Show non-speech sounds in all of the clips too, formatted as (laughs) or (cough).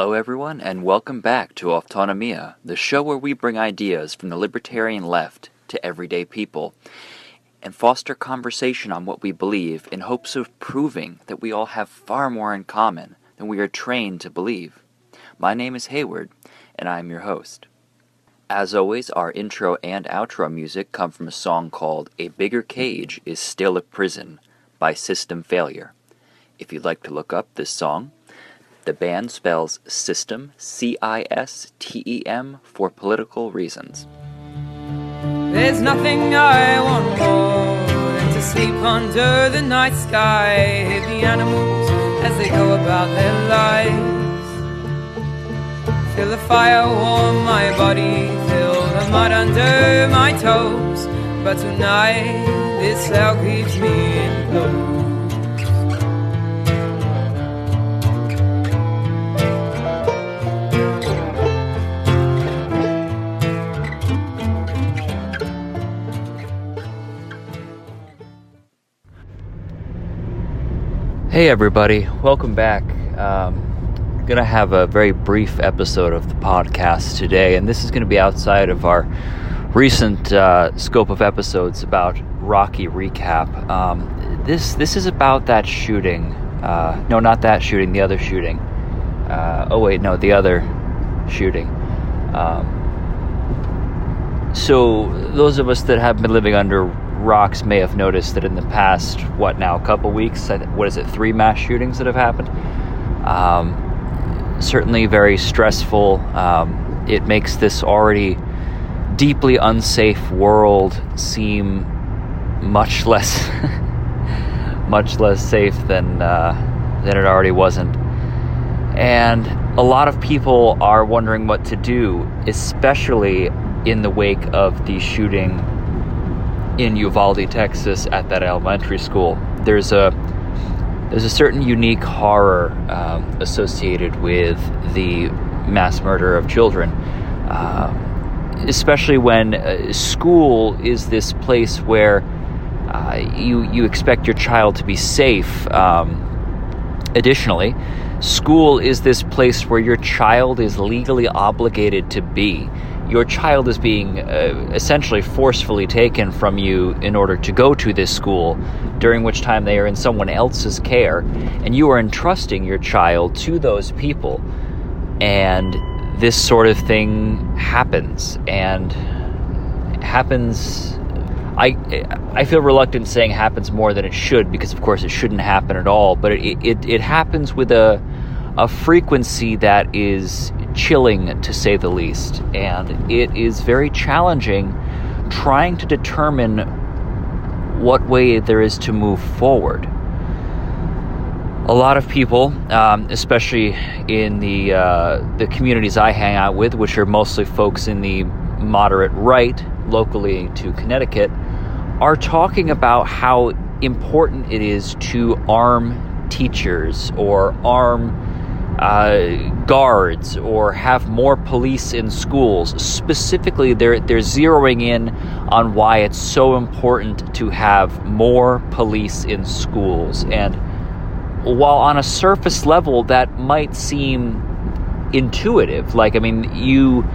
Hello, everyone, and welcome back to Aftonomia, the show where we bring ideas from the libertarian left to everyday people and foster conversation on what we believe in hopes of proving that we all have far more in common than we are trained to believe. My name is Hayward, and I am your host. As always, our intro and outro music come from a song called A Bigger Cage is Still a Prison by Cistem Failure. If you'd like to look up this song, the band spells System, C I S T E M, for political reasons. There's nothing I want more than to sleep under the night sky. Hear the animals as they go about their lives. Feel the fire warm my body, feel the mud under my toes. But tonight, this cell keeps me enclosed. Hey, everybody, welcome back. Um, gonna have a very brief episode of the podcast today, and this is gonna be outside of our recent uh, scope of episodes about Rocky recap. Um, this this is about that shooting. Uh, no, not that shooting. The other shooting. Uh, oh wait, no, the other shooting. Um, so those of us that have been living under rocks may have noticed that in the past, what now, a couple weeks, what is it, three mass shootings that have happened? Um, certainly very stressful. Um, it makes this already deeply unsafe world seem much less, (laughs) much less safe than uh, than it already wasn't. And a lot of people are wondering what to do, especially in the wake of the shooting in Uvalde, Texas, at that elementary school. There's a there's a certain unique horror um, associated with the mass murder of children, uh, especially when uh, school is this place where uh, you you expect your child to be safe. Um, additionally, school is this place where your child is legally obligated to be your child is being uh, essentially forcefully taken from you in order to go to this school, during which time they are in someone else's care, and you are entrusting your child to those people. And this sort of thing happens, and happens. I, I feel reluctant saying happens more than it should because, of course, it shouldn't happen at all. But it, it, it happens with a, a frequency that is chilling to say the least, and it is very challenging trying to determine what way there is to move forward. A lot of people, um, especially in the uh, the communities I hang out with, which are mostly folks in the moderate right, locally to Connecticut, are talking about how important it is to arm teachers or arm uh, guards or have more police in schools. Specifically, they're they're zeroing in on why it's so important to have more police in schools. And while on a surface level that might seem intuitive, like I mean, you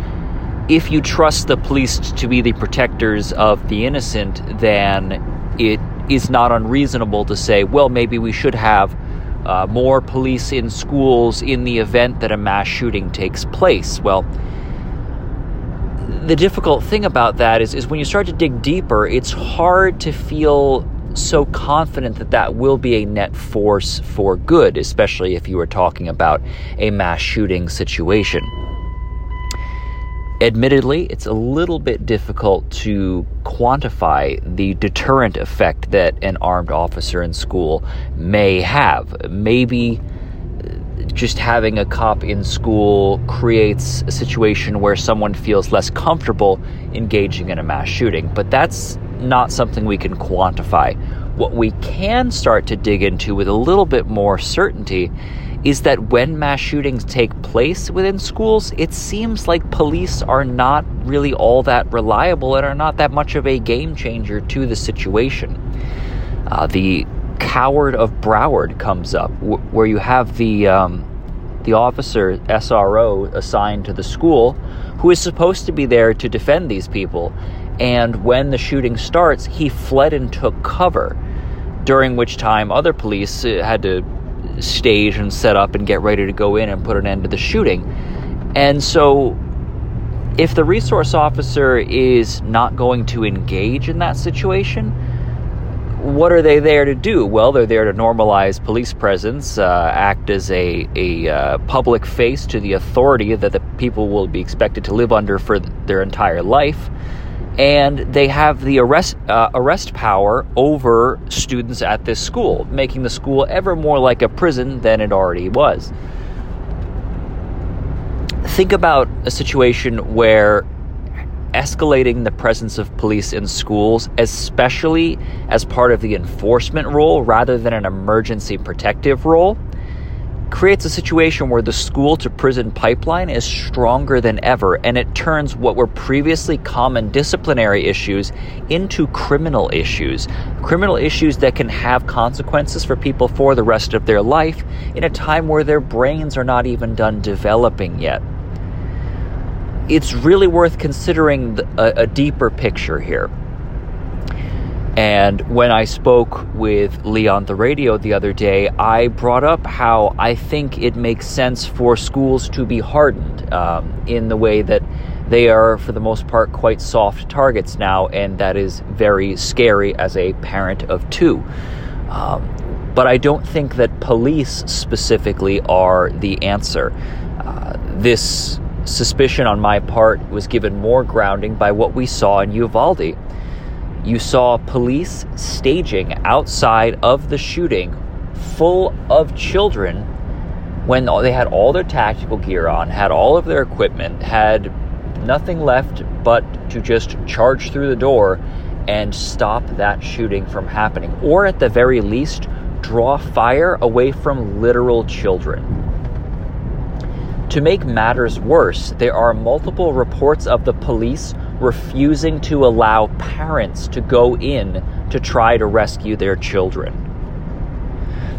if you trust the police to be the protectors of the innocent, then it is not unreasonable to say, well, maybe we should have uh, more police in schools in the event that a mass shooting takes place. Well, the difficult thing about that is, is when you start to dig deeper, it's hard to feel so confident that that will be a net force for good, especially if you are talking about a mass shooting situation. Admittedly, it's a little bit difficult to quantify the deterrent effect that an armed officer in school may have. Maybe uh, just having a cop in school creates a situation where someone feels less comfortable engaging in a mass shooting, but that's not something we can quantify. What we can start to dig into with a little bit more certainty is that when mass shootings take place within schools, it seems like police are not really all that reliable and are not that much of a game changer to the situation. Uh, the Coward of Broward comes up, wh- where you have the um, the officer, SRO, assigned to the school, who is supposed to be there to defend these people. And when the shooting starts, he fled and took cover, during which time other police uh, had to stage and set up and get ready to go in and put an end to the shooting. And so, if the resource officer is not going to engage in that situation, what are they there to do? Well, they're there to normalize police presence, uh, act as a, a uh, public face to the authority that the people will be expected to live under for their entire life. And they have the arrest, uh, arrest power over students at this school, making the school ever more like a prison than it already was. Think about a situation where escalating the presence of police in schools, especially as part of the enforcement role rather than an emergency protective role, creates a situation where the school to prison pipeline is stronger than ever and it turns what were previously common disciplinary issues into criminal issues. Criminal issues that can have consequences for people for the rest of their life in a time where their brains are not even done developing yet it's really worth considering a, a deeper picture here. And when I spoke with Lee on the radio the other day, I brought up how I think it makes sense for schools to be hardened um, in the way that they are, for the most part, quite soft targets now, and that is very scary as a parent of two. Um, but I don't think that police specifically are the answer. Uh, this suspicion on my part was given more grounding by what we saw in Uvalde. You saw police staging outside of the shooting full of children when they had all their tactical gear on, had all of their equipment, had nothing left but to just charge through the door and stop that shooting from happening, or at the very least, draw fire away from literal children. To make matters worse, there are multiple reports of the police refusing to allow parents to go in to try to rescue their children.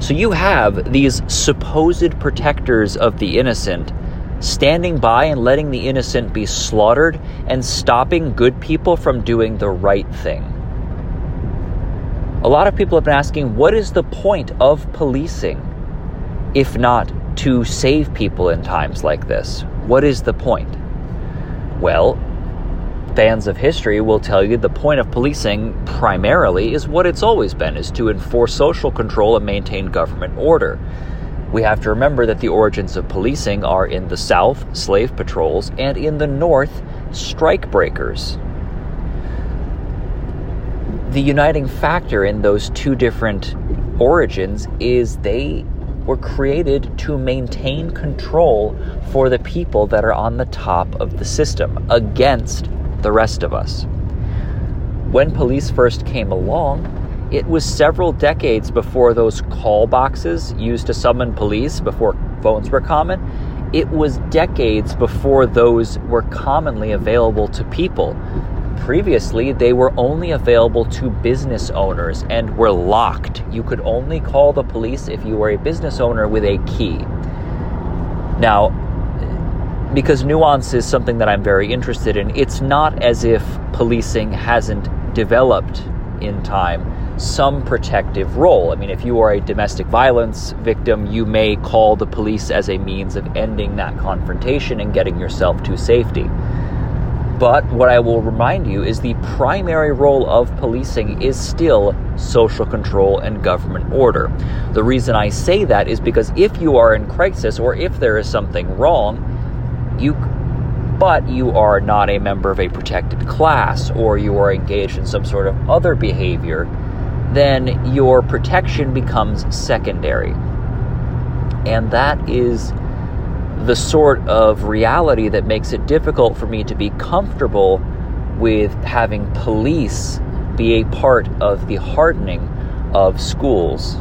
So you have these supposed protectors of the innocent standing by and letting the innocent be slaughtered and stopping good people from doing the right thing. A lot of people have been asking what is the point of policing if not to save people in times like this. What is the point? Well, fans of history will tell you the point of policing primarily is what it's always been is to enforce social control and maintain government order. We have to remember that the origins of policing are in the south, slave patrols, and in the north, strike breakers. The uniting factor in those two different origins is they were created to maintain control for the people that are on the top of the system against the rest of us. When police first came along, it was several decades before those call boxes used to summon police, before phones were common. It was decades before those were commonly available to people Previously, they were only available to business owners and were locked. You could only call the police if you were a business owner with a key. Now, because nuance is something that I'm very interested in, it's not as if policing hasn't developed in time some protective role. I mean, if you are a domestic violence victim, you may call the police as a means of ending that confrontation and getting yourself to safety. But what I will remind you is the primary role of policing is still social control and government order. The reason I say that is because if you are in crisis or if there is something wrong, you but you are not a member of a protected class or you are engaged in some sort of other behavior, then your protection becomes secondary. And that is the sort of reality that makes it difficult for me to be comfortable with having police be a part of the hardening of schools.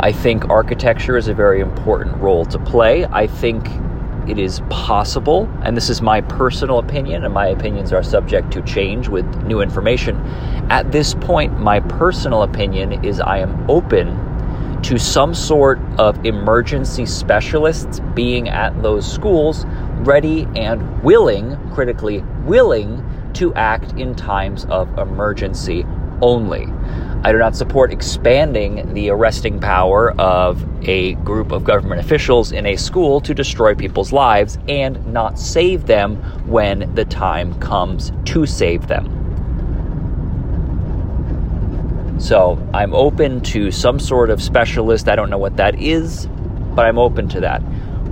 I think architecture is a very important role to play. I think it is possible, and this is my personal opinion, and my opinions are subject to change with new information. At this point, my personal opinion is I am open to some sort of emergency specialists being at those schools, ready and willing, critically willing, to act in times of emergency only. I do not support expanding the arresting power of a group of government officials in a school to destroy people's lives and not save them when the time comes to save them. So I'm open to some sort of specialist. I don't know what that is, but I'm open to that.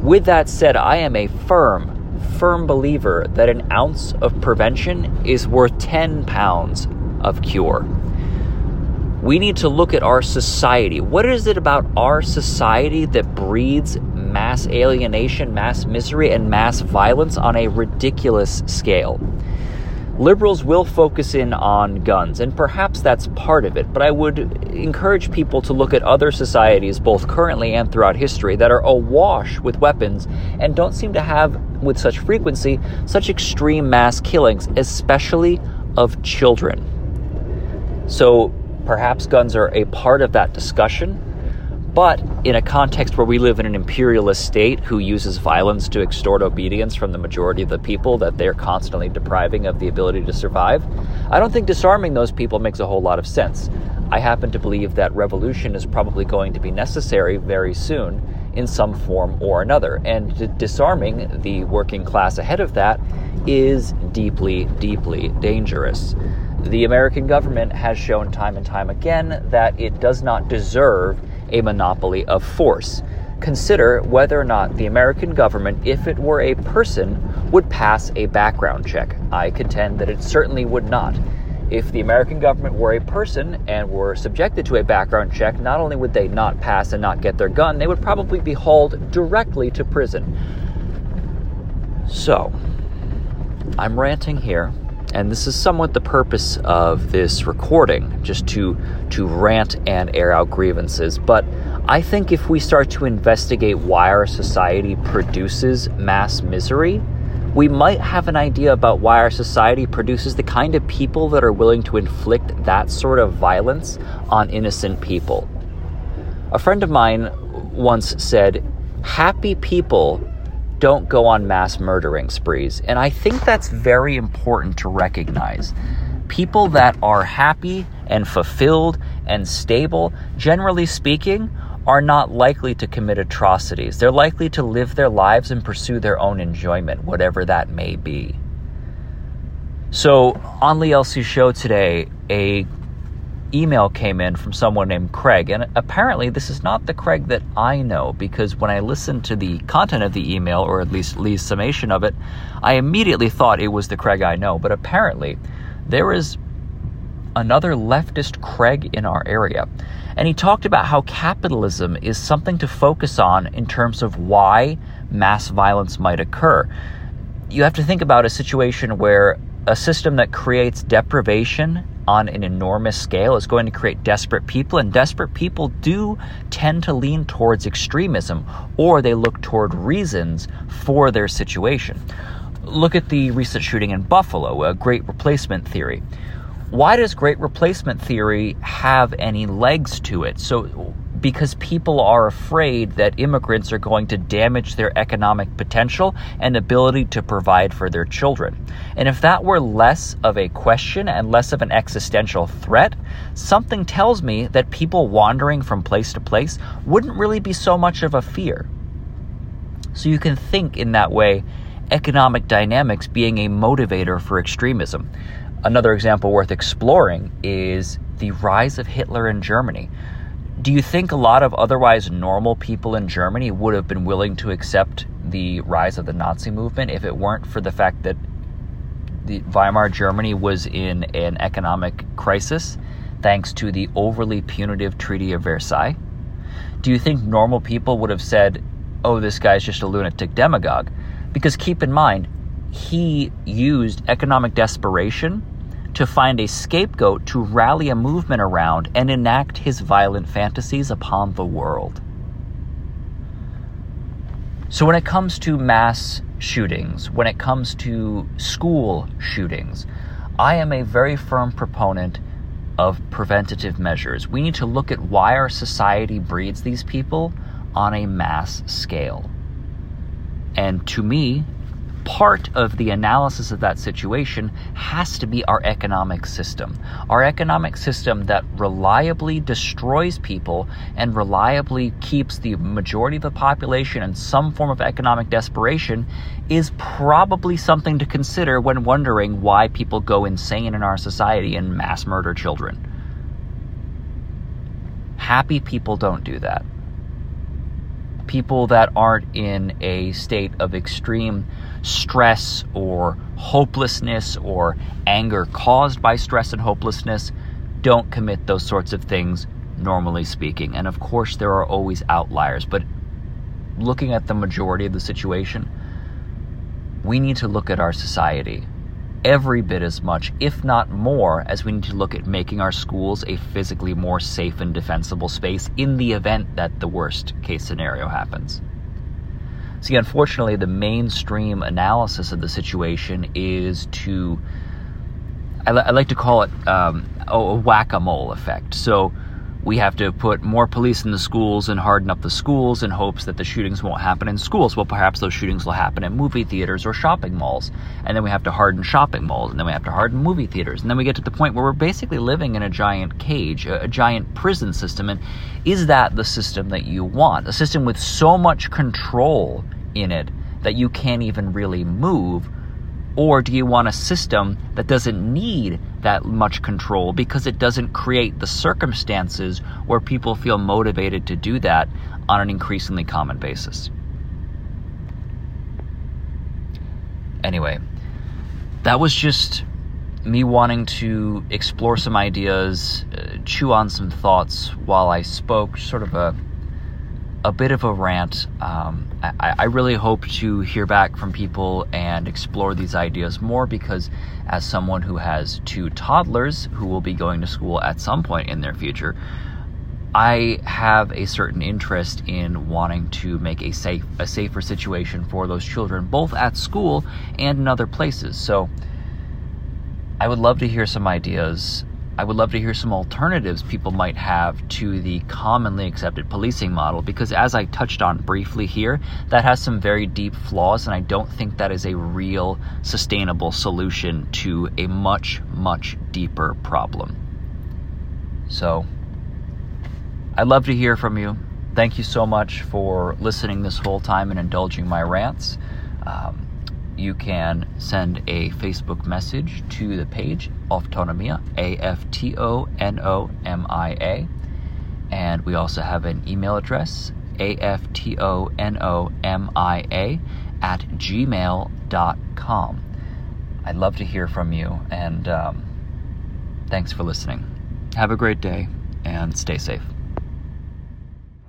With that said, I am a firm, firm believer that an ounce of prevention is worth 10 pounds of cure we need to look at our society. What is it about our society that breeds mass alienation, mass misery, and mass violence on a ridiculous scale? Liberals will focus in on guns, and perhaps that's part of it, but I would encourage people to look at other societies, both currently and throughout history, that are awash with weapons and don't seem to have, with such frequency, such extreme mass killings, especially of children. So, Perhaps guns are a part of that discussion, but in a context where we live in an imperialist state who uses violence to extort obedience from the majority of the people that they're constantly depriving of the ability to survive, I don't think disarming those people makes a whole lot of sense. I happen to believe that revolution is probably going to be necessary very soon in some form or another. And disarming the working class ahead of that is deeply, deeply dangerous. The American government has shown time and time again that it does not deserve a monopoly of force. Consider whether or not the American government, if it were a person, would pass a background check. I contend that it certainly would not. If the American government were a person and were subjected to a background check, not only would they not pass and not get their gun, they would probably be hauled directly to prison. So, I'm ranting here and this is somewhat the purpose of this recording just to to rant and air out grievances. But i think if we start to investigate why our society produces mass misery we might have an idea about why our society produces the kind of people that are willing to inflict that sort of violence on innocent people. A friend of mine once said happy people don't go on mass murdering sprees. And I think that's very important to recognize. People that are happy and fulfilled and stable, generally speaking, are not likely to commit atrocities. They're likely to live their lives and pursue their own enjoyment, whatever that may be. So, on Elsey's show today, a email came in from someone named Craig. And apparently, this is not the Craig that I know because when I listened to the content of the email, or at least Lee's summation of it, I immediately thought it was the Craig I know. But apparently, there is another leftist Craig in our area. And he talked about how capitalism is something to focus on in terms of why mass violence might occur. You have to think about a situation where a system that creates deprivation on an enormous scale is going to create desperate people, and desperate people do tend to lean towards extremism or they look toward reasons for their situation. Look at the recent shooting in Buffalo, a great replacement theory. Why does great replacement theory have any legs to it? So, because people are afraid that immigrants are going to damage their economic potential and ability to provide for their children. And if that were less of a question and less of an existential threat, something tells me that people wandering from place to place wouldn't really be so much of a fear. So you can think in that way, economic dynamics being a motivator for extremism. Another example worth exploring is the rise of Hitler in Germany do you think a lot of otherwise normal people in Germany would have been willing to accept the rise of the Nazi movement if it weren't for the fact that the Weimar Germany was in an economic crisis thanks to the overly punitive Treaty of Versailles? Do you think normal people would have said, "Oh, this guy's just a lunatic demagogue"? Because keep in mind, he used economic desperation to find a scapegoat to rally a movement around and enact his violent fantasies upon the world. So, when it comes to mass shootings, when it comes to school shootings, I am a very firm proponent of preventative measures. We need to look at why our society breeds these people on a mass scale. And to me, part of the analysis of that situation has to be our economic system. Our economic system that reliably destroys people and reliably keeps the majority of the population in some form of economic desperation is probably something to consider when wondering why people go insane in our society and mass murder children. Happy people don't do that. People that aren't in a state of extreme stress or hopelessness or anger caused by stress and hopelessness don't commit those sorts of things, normally speaking. And of course, there are always outliers, but looking at the majority of the situation, we need to look at our society every bit as much, if not more, as we need to look at making our schools a physically more safe and defensible space in the event that the worst case scenario happens. See, unfortunately, the mainstream analysis of the situation is to, I, li- I like to call it um, a whack a mole effect. So we have to put more police in the schools and harden up the schools in hopes that the shootings won't happen in schools. Well, perhaps those shootings will happen in movie theaters or shopping malls. And then we have to harden shopping malls, and then we have to harden movie theaters. And then we get to the point where we're basically living in a giant cage, a, a giant prison system. And is that the system that you want? A system with so much control in it that you can't even really move? Or do you want a system that doesn't need that much control because it doesn't create the circumstances where people feel motivated to do that on an increasingly common basis? Anyway, that was just me wanting to explore some ideas, uh, chew on some thoughts while I spoke, sort of a a bit of a rant. Um, I, I, really hope to hear back from people and explore these ideas more because, as someone who has two toddlers who will be going to school at some point in their future, I have a certain interest in wanting to make a safe, a safer situation for those children, both at school and in other places. So, I would love to hear some ideas I would love to hear some alternatives people might have to the commonly accepted policing model because, as I touched on briefly here, that has some very deep flaws, and I don't think that is a real sustainable solution to a much, much deeper problem. So, I'd love to hear from you. Thank you so much for listening this whole time and indulging my rants. Um, you can send a Facebook message to the page Aftonomia, A F T O N O M I A. And we also have an email address, A F T O N O M I A, at gmail.com. I'd love to hear from you, and um, thanks for listening. Have a great day, and stay safe.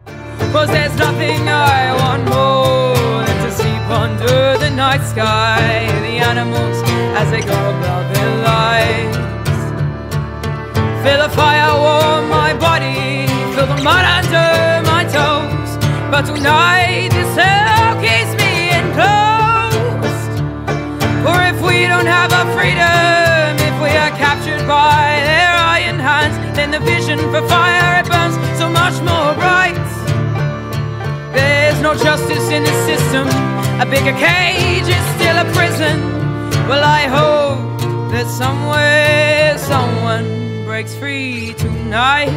Cause there's nothing I want more under the night sky. The animals as they go about their lives. Feel the fire warm my body, feel the mud under my toes. But tonight this hell keeps me enclosed. For if we don't have our freedom, if we are captured by their iron hands, then the vision for fire it burns so much more bright There's no justice in. A bigger cage is still a prison. Well, I hope that somewhere someone breaks free tonight.